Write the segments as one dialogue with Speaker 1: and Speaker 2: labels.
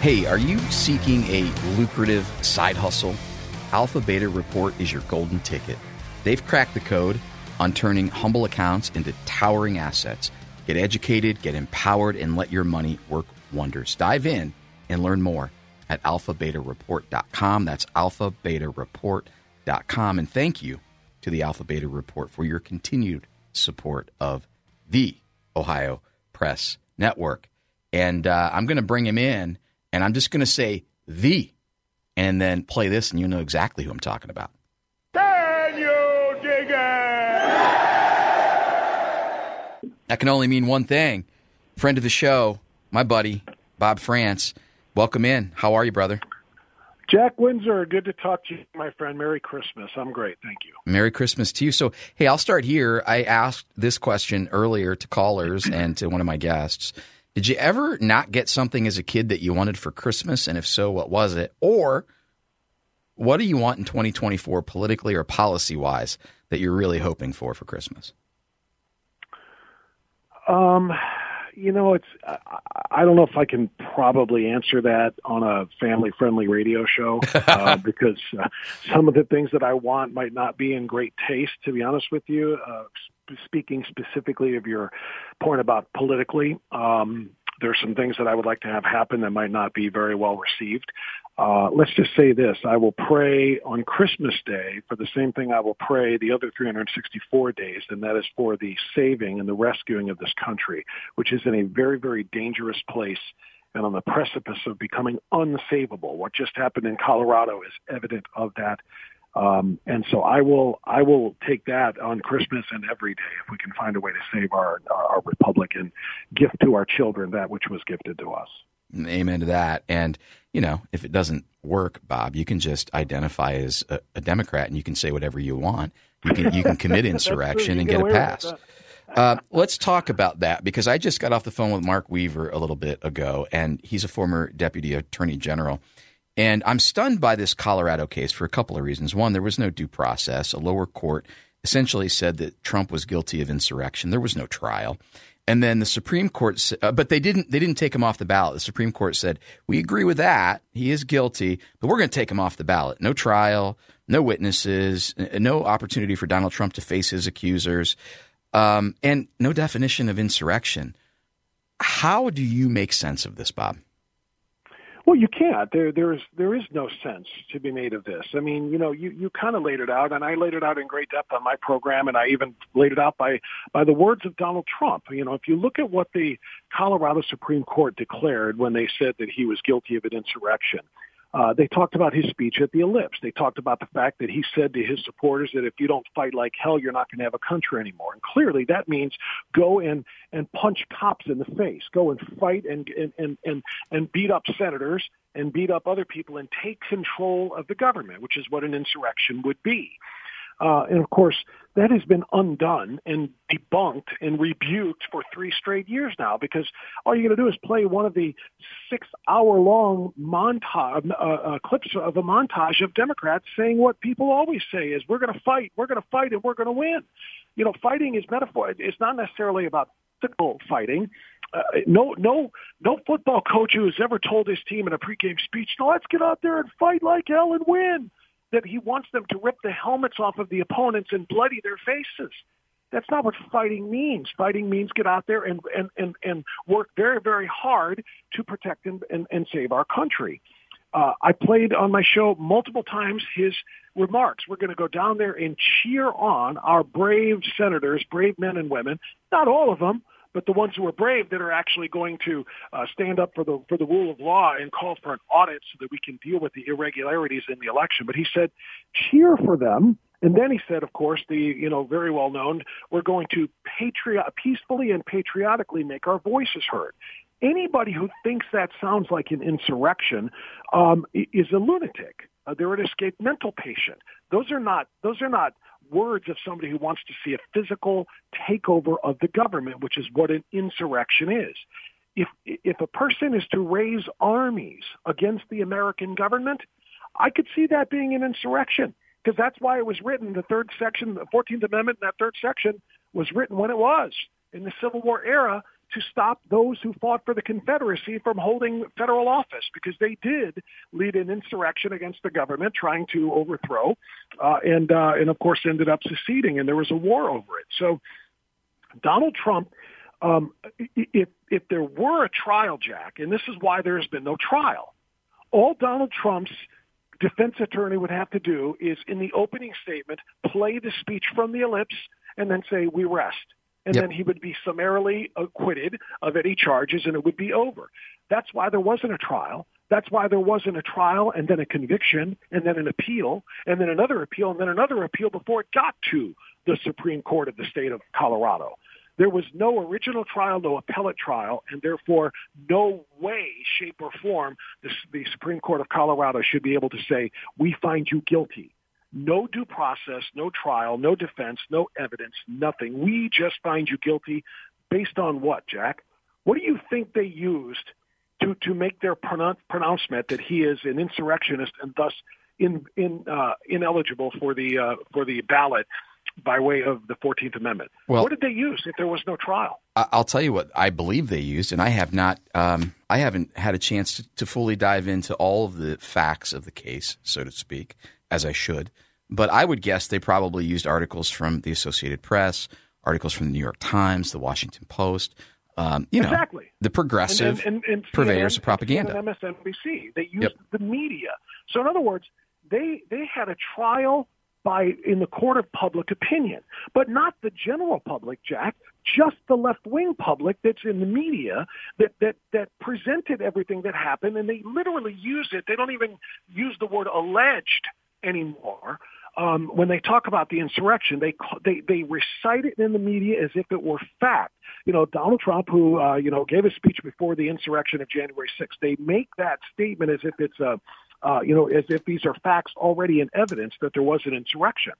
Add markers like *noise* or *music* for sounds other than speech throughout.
Speaker 1: Hey, are you seeking a lucrative side hustle? Alpha Beta Report is your golden ticket. They've cracked the code on turning humble accounts into towering assets. Get educated, get empowered, and let your money work wonders. Dive in and learn more at alphabetareport.com. That's alphabetareport.com. And thank you to the Alpha Beta Report for your continued support of the Ohio Press Network. And uh, I'm going to bring him in and I'm just going to say the, and then play this, and you'll know exactly who I'm talking about.
Speaker 2: Can you dig it?
Speaker 1: That can only mean one thing. Friend of the show, my buddy, Bob Frantz. Welcome in. How are you, brother?
Speaker 3: Jack Windsor, good to talk to you, my friend. Merry Christmas. I'm great. Thank you.
Speaker 1: Merry Christmas to you. So, hey, I'll start here. I asked this question earlier to callers and to one of my guests. Did you ever not get something as a kid that you wanted for Christmas? And if so, what was it? Or what do you want in 2024 politically or policy wise that you're really hoping for for Christmas?
Speaker 3: Um, you know, it's I, I don't know if I can probably answer that on a family friendly radio show *laughs* uh, because uh, some of the things that I want might not be in great taste. To be honest with you, uh, speaking specifically of your point about politically, um, there's some things that I would like to have happen that might not be very well received. Uh, let's just say this. I will pray on Christmas Day for the same thing I will pray the other 364 days, and that is for the saving and the rescuing of this country, which is in a very, very dangerous place and on the precipice of becoming unsavable. What just happened in Colorado is evident of that. Um, and so I will I will take that on Christmas and every day if we can find a way to save our our republic and gift to our children that which was gifted to us.
Speaker 1: Amen to that. And you know, if it doesn't work, Bob, you can just identify as a, a Democrat and you can say whatever you want. You can you can commit *laughs* insurrection and get a pass. Uh, let's talk about that because I just got off the phone with Mark Weaver a little bit ago, and he's a former deputy attorney general. And I'm stunned by this Colorado case for a couple of reasons. One, there was no due process. A lower court essentially said that Trump was guilty of insurrection. There was no trial. And then the Supreme Court, uh, but they didn't. They didn't take him off the ballot. The Supreme Court said we agree with that. He is guilty, but we're going to take him off the ballot. No trial, no witnesses, no opportunity for Donald Trump to face his accusers, um, and no definition of insurrection. How do you make sense of this, Bob?
Speaker 3: Well, you can't. There, there's, there is no sense to be made of this. I mean, you know, you, you kind of laid it out, and I laid it out in great depth on my program, and I even laid it out by, by the words of Donald Trump. You know, if you look at what the Colorado Supreme Court declared when they said that he was guilty of an insurrection, uh, they talked about his speech at the ellipse. They talked about the fact that he said to his supporters that if you don't fight like hell, you're not going to have a country anymore. And clearly that means go and, and punch cops in the face, go and fight and, and, and, and, and beat up senators and beat up other people and take control of the government, which is what an insurrection would be. Uh, and of course, that has been undone and debunked and rebuked for three straight years now because all you're going to do is play one of the six hour long montage, uh, uh, clips of a montage of Democrats saying what people always say is we're going to fight, we're going to fight, and we're going to win. You know, fighting is metaphor. It's not necessarily about physical fighting. Uh, no, no, no football coach who has ever told his team in a pregame speech, "No, let's get out there and fight like hell and win." That he wants them to rip the helmets off of the opponents and bloody their faces. That's not what fighting means. Fighting means get out there and, and, and, and work very, very hard to protect and, and, and save our country. Uh, I played on my show multiple times his remarks. We're going to go down there and cheer on our brave senators, brave men and women, not all of them, but the ones who are brave that are actually going to uh, stand up for the for the rule of law and call for an audit so that we can deal with the irregularities in the election. But he said, cheer for them. And then he said, of course, the you know very well known, we're going to patriot peacefully and patriotically make our voices heard. Anybody who thinks that sounds like an insurrection um, is a lunatic. Uh, they're an escaped mental patient. Those are not those are not words of somebody who wants to see a physical takeover of the government, which is what an insurrection is. If, if a person is to raise armies against the American government, I could see that being an insurrection because that's why it was written. The third section, the 14th Amendment, that third section was written when it was in the Civil War era to stop those who fought for the Confederacy from holding federal office because they did lead an insurrection against the government trying to overthrow uh, and uh, and of course ended up seceding and there was a war over it. So Donald Trump um, if if there were a trial, Jack, and this is why there has been no trial, all Donald Trump's defense attorney would have to do is in the opening statement play the speech from the ellipse and then say we rest and yep. then he would be summarily acquitted of any charges and it would be over. That's why there wasn't a trial. That's why there wasn't a trial and then a conviction and then an appeal and then another appeal and then another appeal before it got to the Supreme Court of the state of Colorado. There was no original trial, no appellate trial, and therefore no way, shape, or form the, the Supreme Court of Colorado should be able to say, we find you guilty no due process, no trial, no defense, no evidence, nothing. We just find you guilty based on what, Jack? What do you think they used to, to make their pronoun- pronouncement that he is an insurrectionist and thus in, in, uh, ineligible for the, uh, for the ballot by way of the 14th Amendment? Well, what did they use if there was no trial?
Speaker 1: I'll tell you what I believe they used, and I have not, um, I haven't had a chance to, to fully dive into all of the facts of the case, so to speak as I should. But I would guess they probably used articles from the Associated Press, articles from the New York Times, the Washington Post. Um, you know,
Speaker 3: exactly.
Speaker 1: the progressive and, and, and purveyors CNN, of propaganda.
Speaker 3: And MSNBC. They used yep. the media. So in other words, they they had a trial by in the court of public opinion, but not the general public, Jack. Just the left wing public that's in the media that that that presented everything that happened, and they literally use it. They don't even use the word alleged anymore. Um, when they talk about the insurrection, they they they recite it in the media as if it were fact. You know, Donald Trump, who uh, you know gave a speech before the insurrection of January 6th, they make that statement as if it's a uh, you know, as if these are facts already in evidence that there was an insurrection.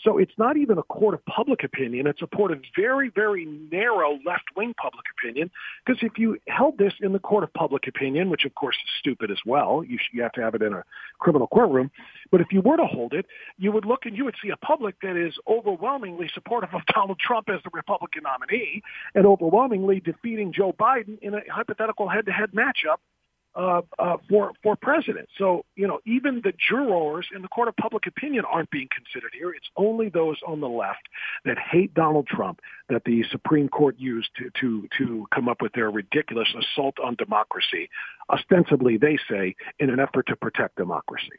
Speaker 3: So it's not even a court of public opinion. It's a court of very, very narrow left-wing public opinion. Because if you held this in the court of public opinion, which of course is stupid as well, you, should, you have to have it in a criminal courtroom. But if you were to hold it, you would look and you would see a public that is overwhelmingly supportive of Donald Trump as the Republican nominee and overwhelmingly defeating Joe Biden in a hypothetical head-to-head matchup uh, uh, for for president. So you know, even the jurors in the court of public opinion aren't being considered here. It's only those on the left that hate Donald Trump that the Supreme Court used to to to come up with their ridiculous assault on democracy. Ostensibly, they say in an effort to protect democracy.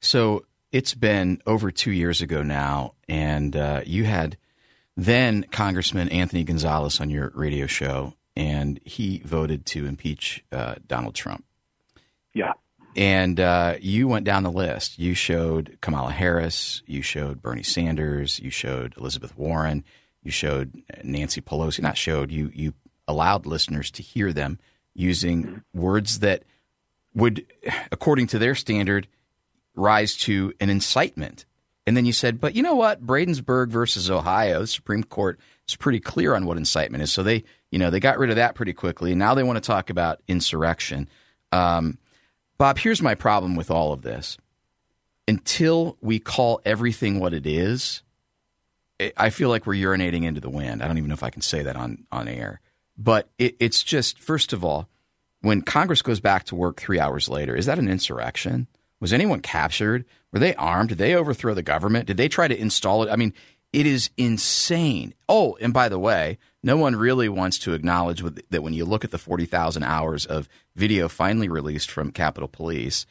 Speaker 1: So it's been over two years ago now, and uh, you had then Congressman Anthony Gonzalez on your radio show, and he voted to impeach uh, Donald Trump.
Speaker 3: Yeah.
Speaker 1: And uh, you went down the list. You showed Kamala Harris. You showed Bernie Sanders. You showed Elizabeth Warren. You showed Nancy Pelosi. Not showed. You you allowed listeners to hear them using mm-hmm. words that would, according to their standard, rise to an incitement. And then you said, but you know what? Brandenburg versus Ohio, the Supreme Court is pretty clear on what incitement is. So they, you know, they got rid of that pretty quickly. And now they want to talk about insurrection. Um, Bob, here's my problem with all of this. Until we call everything what it is, I feel like we're urinating into the wind. I don't even know if I can say that on, on air. But it, it's just, first of all, when Congress goes back to work three hours later, is that an insurrection? Was anyone captured? Were they armed? Did they overthrow the government? Did they try to install it? I mean, it is insane. Oh, and by the way, no one really wants to acknowledge that when you look at the 40,000 hours of video finally released from Capitol Police,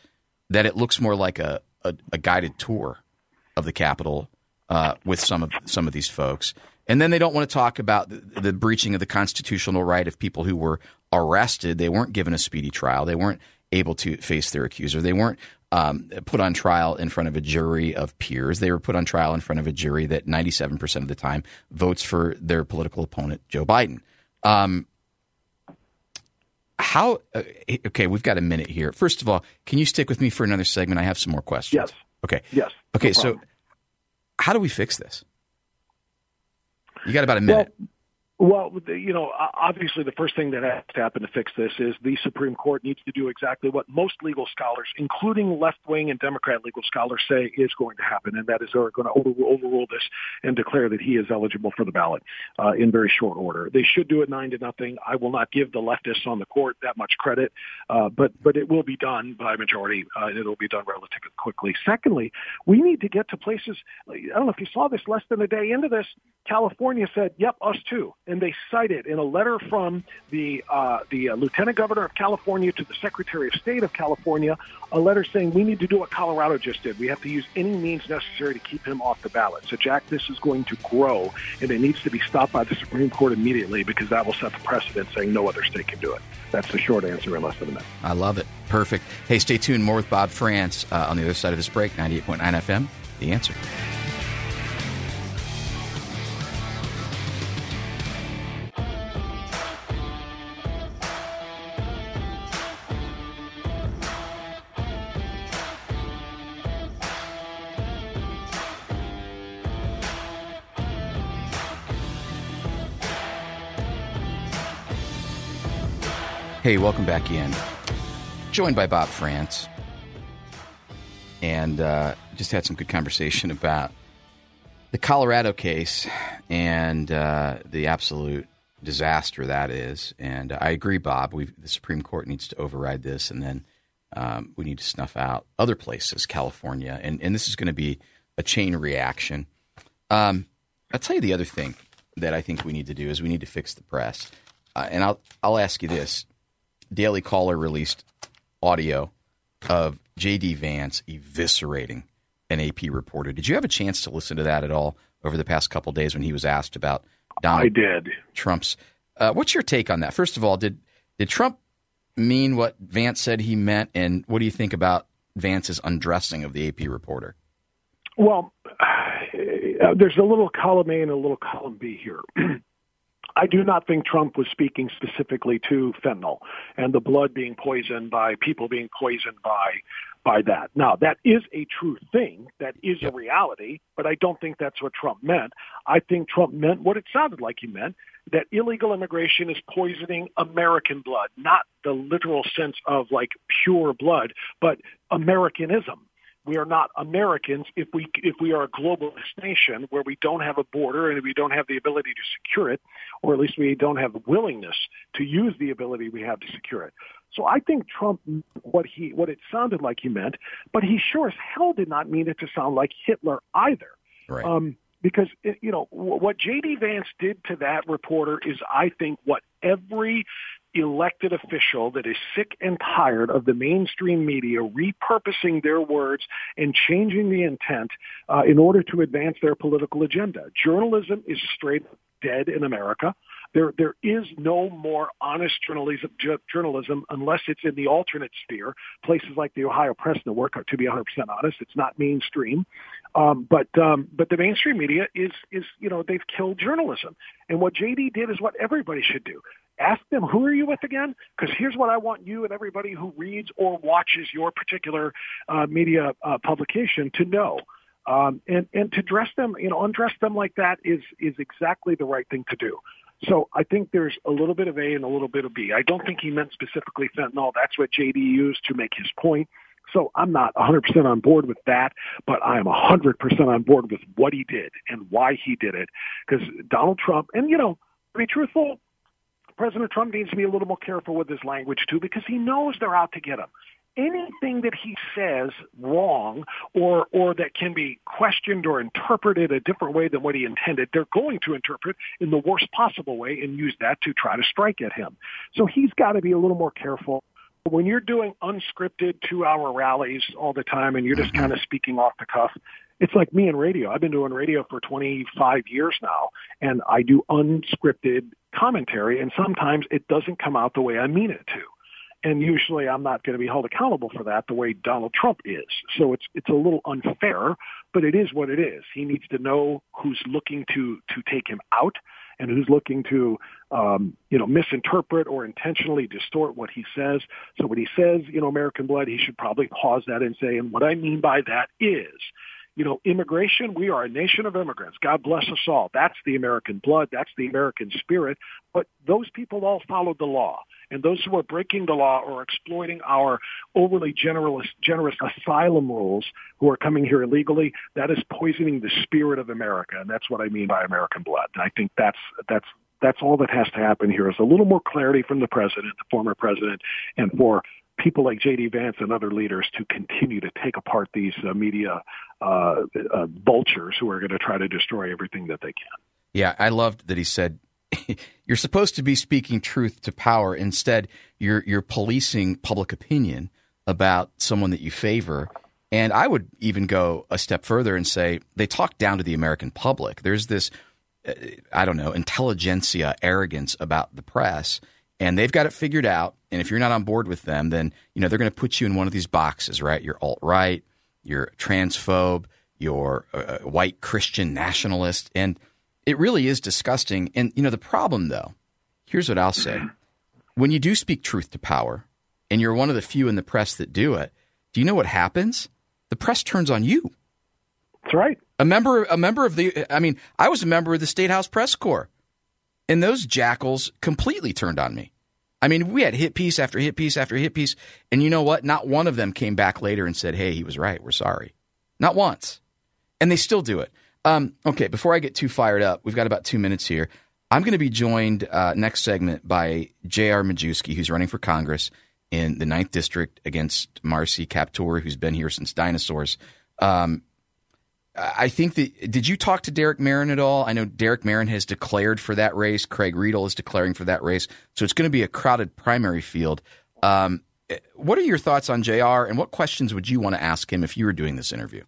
Speaker 1: that it looks more like a, a, a guided tour of the Capitol uh, with some of some of these folks. And then they don't want to talk about the, the, breaching of the constitutional right of people who were arrested. They weren't given a speedy trial. They weren't able to face their accuser. They weren't um, put on trial in front of a jury of peers. They were put on trial in front of a jury that 97% of the time votes for their political opponent, Joe Biden. Um, how, uh, okay, we've got a minute here. First of all, can you stick with me for another segment? I have some more questions.
Speaker 3: Yes.
Speaker 1: Okay.
Speaker 3: Yes.
Speaker 1: Okay, no so how do we fix this? You got about a minute.
Speaker 3: Well, well, you know, obviously the first thing that has to happen to fix this is the Supreme Court needs to do exactly what most legal scholars, including left-wing and Democrat legal scholars, say is going to happen, and that is they're going to overrule this and declare that he is eligible for the ballot uh, in very short order. They should do it nine to nothing. I will not give the leftists on the court that much credit, uh, but but it will be done by majority. Uh, and it'll be done relatively quickly. Secondly, we need to get to places. I don't know if you saw this less than a day into this. California said, "Yep, us too." And they cited in a letter from the uh, the uh, Lieutenant Governor of California to the Secretary of State of California, a letter saying we need to do what Colorado just did. We have to use any means necessary to keep him off the ballot. So, Jack, this is going to grow, and it needs to be stopped by the Supreme Court immediately because that will set the precedent, saying no other state can do it. That's the short answer in less than a minute.
Speaker 1: I love it. Perfect. Hey, stay tuned. More with Bob Frantz uh, on the other side of this break. 98.9 FM. The answer. Hey, welcome back in. Joined by Bob Frantz. And uh, just had some good conversation about the Colorado case and uh, the absolute disaster that is. And I agree, Bob. we the Supreme Court needs to override this, and then um, we need to snuff out other places, California. And, and this is going to be a chain reaction. Um, I'll tell you the other thing that I think we need to do is we need to fix the press. Uh, and I'll I'll ask you this: Daily Caller released audio of J.D. Vance eviscerating an AP reporter. Did you have a chance to listen to that at all over the past couple days when he was asked about Donald
Speaker 3: I did.
Speaker 1: Trump's? Uh, what's your take on that? First of all, did did Trump mean what Vance said he meant, and what do you think about Vance's undressing of the AP reporter?
Speaker 3: Well, uh, there's a little column A and a little column B here. *clears throat* I do not think Trump was speaking specifically to fentanyl and the blood being poisoned by people being poisoned by by that. Now, that is a true thing. That is a reality, but I don't think that's what Trump meant. I think Trump meant what it sounded like he meant, that illegal immigration is poisoning American blood, not the literal sense of like pure blood, but Americanism we are not Americans if we if we are a globalist nation where we don't have a border and we don't have the ability to secure it, or at least we don't have the willingness to use the ability we have to secure it. So I think Trump what he what it sounded like he meant, but he sure as hell did not mean it to sound like Hitler either.
Speaker 1: Right.
Speaker 3: Um, because it, you know what J.D. Vance did to that reporter is, I think, what every elected official that is sick and tired of the mainstream media repurposing their words and changing the intent uh, in order to advance their political agenda. Journalism is straight dead in America. There, there is no more honest journalism, journalism unless it's in the alternate sphere. Places like the Ohio Press Network, are, to be 100% honest, it's not mainstream. Um, but um, but the mainstream media is is you know they've killed journalism, and what JD did is what everybody should do ask them who are you with again because here's what i want you and everybody who reads or watches your particular uh, media uh, publication to know um, and and to dress them you know undress them like that is is exactly the right thing to do so I think there's a little bit of A and a little bit of B. I don't think he meant specifically fentanyl. That's what JD used to make his point. So I'm not 100% on board with that, but I am 100% on board with what he did and why he did it. Because Donald Trump, and you know, to be truthful, President Trump needs to be a little more careful with his language too because he knows they're out to get him. Anything that he says wrong or or that can be questioned or interpreted a different way than what he intended, they're going to interpret in the worst possible way and use that to try to strike at him. So he's got to be a little more careful when you're doing unscripted two hour rallies all the time and you're just mm-hmm. kind of speaking off the cuff, It's like me in radio. I've been doing radio for 25 years now, and I do unscripted commentary, and sometimes it doesn't come out the way I mean it to and usually I'm not going to be held accountable for that the way Donald Trump is. So it's it's a little unfair, but it is what it is. He needs to know who's looking to to take him out and who's looking to um, you know misinterpret or intentionally distort what he says. So when he says you know American blood, he should probably pause that and say, and what I mean by that is you know, immigration, we are a nation of immigrants. God bless us all. That's the American blood. That's the American spirit. But those people all followed the law. And those who are breaking the law or exploiting our overly generous, generous asylum rules who are coming here illegally, that is poisoning the spirit of America. And that's what I mean by American blood. And I think that's, that's, that's all that has to happen here is a little more clarity from the president, the former president, and for people like J.D. Vance and other leaders to continue to take apart these uh, media uh, uh, vultures who are going to try to destroy everything that they can.
Speaker 1: Yeah, I loved that he said *laughs* you're supposed to be speaking truth to power. Instead, you're you're policing public opinion about someone that you favor. And I would even go a step further and say they talk down to the American public. There's this, uh, I don't know, intelligentsia arrogance about the press and they've got it figured out. And if you're not on board with them, then you know they're going to put you in one of these boxes, right? You're alt right, you're transphobe, you're a uh, uh, white Christian nationalist, and it really is disgusting. And you know the problem, though. Here's what I'll say: when you do speak truth to power, and you're one of the few in the press that do it, do you know what happens? The press turns on you.
Speaker 3: That's right.
Speaker 1: A member, a member of the. I mean, I was a member of the State House Press Corps. And those jackals completely turned on me. I mean, we had hit piece after hit piece after hit piece. And you know what? Not one of them came back later and said, hey, he was right. We're sorry. Not once. And they still do it. Um, okay, before I get too fired up, we've got about two minutes here. I'm going to be joined uh, next segment by J.R. Majewski, who's running for Congress in the Ninth District against Marcy Kaptur, who's been here since dinosaurs. Um, I think that did you talk to Derek Merrin at all? I know Derek Merrin has declared for that race. Craig Riedel is declaring for that race, so it's going to be a crowded primary field. Um, what are your thoughts on Jr. and what questions would you want to ask him if you were doing this interview?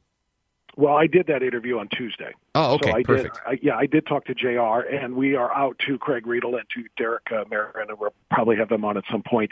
Speaker 3: Well, I did that interview on Tuesday.
Speaker 1: Oh, okay,
Speaker 3: so I
Speaker 1: perfect.
Speaker 3: Did, I, yeah, I did talk to Jr. and we are out to Craig Riedel and to Derek uh, Merrin, and we'll probably have them on at some point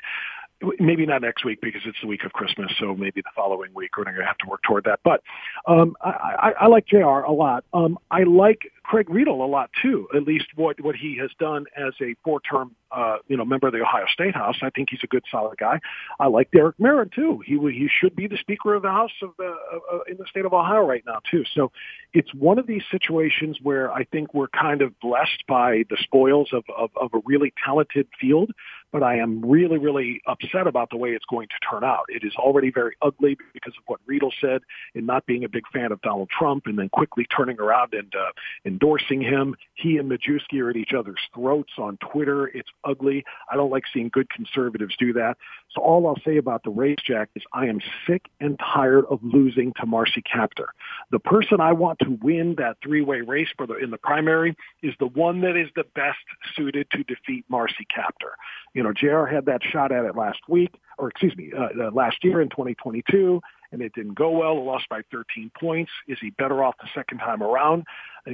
Speaker 3: maybe not next week because it's the week of Christmas, so maybe the following week we're going to have to work toward that. But um, I, I, I like Jr. a lot. Um, I like Craig Riedel a lot too. At least what what he has done as a four term uh, you know member of the Ohio State House. I think he's a good, solid guy. I like Derek Merrin too. He he should be the Speaker of the House of the uh, in the state of Ohio right now too. So it's one of these situations where I think we're kind of blessed by the spoils of, of, of a really talented field but I am really, really upset about the way it's going to turn out. It is already very ugly because of what Riedel said in not being a big fan of Donald Trump and then quickly turning around and uh, endorsing him. He and Majewski are at each other's throats on Twitter. It's ugly. I don't like seeing good conservatives do that. So all I'll say about the race, Jack, is I am sick and tired of losing to Marcy Kaptur. The person I want to win that three-way race for the, in the primary is the one that is the best suited to defeat Marcy Kaptur. You know, JR had that shot at it last week, or excuse me, uh, uh, last year in 2022 and it didn't go well. lost by 13 points. Is he better off the second time around?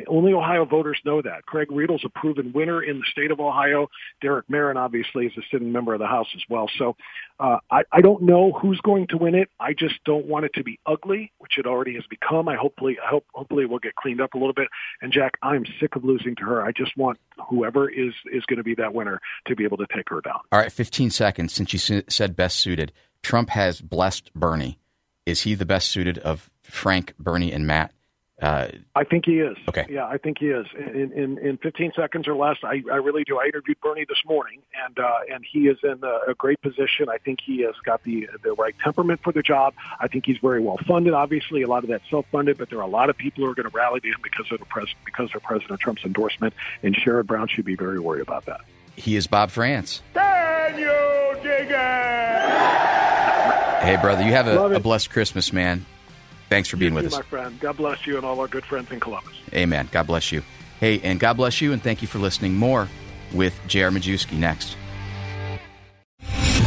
Speaker 3: Only Ohio voters know that. Craig Riedel's a proven winner in the state of Ohio. Derek Merrin obviously is a sitting member of the House as well. So uh, I, I don't know who's going to win it. I just don't want it to be ugly, which it already has become. I hopefully, I hope, hopefully, it will get cleaned up a little bit. And Jack, I'm sick of losing to her. I just want whoever is is going to be that winner to be able to take her down.
Speaker 1: All right, 15 seconds since you said best suited. Trump has blessed Bernie is he the best suited of Frank, Bernie, and Matt?
Speaker 3: Uh, I think he is.
Speaker 1: Okay.
Speaker 3: Yeah, I think he is. In in, in 15 seconds or less, I, I really do. I interviewed Bernie this morning, and uh, and he is in a, a great position. I think he has got the the right temperament for the job. I think he's very well funded. Obviously, a lot of that self funded, but there are a lot of people who are going to rally to him because of the pres- because of President Trump's endorsement. And Sherrod Brown should be very worried about that.
Speaker 1: He is Bob Frantz.
Speaker 2: Daniel Digger.
Speaker 1: Hey, brother, you have a, a blessed Christmas, man. Thanks for being
Speaker 3: you
Speaker 1: with
Speaker 3: too,
Speaker 1: us.
Speaker 3: My friend. God bless you and all our good friends in Columbus.
Speaker 1: Amen. God bless you. Hey, and God bless you, and thank you for listening. More with J.R. Majewski next.